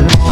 love.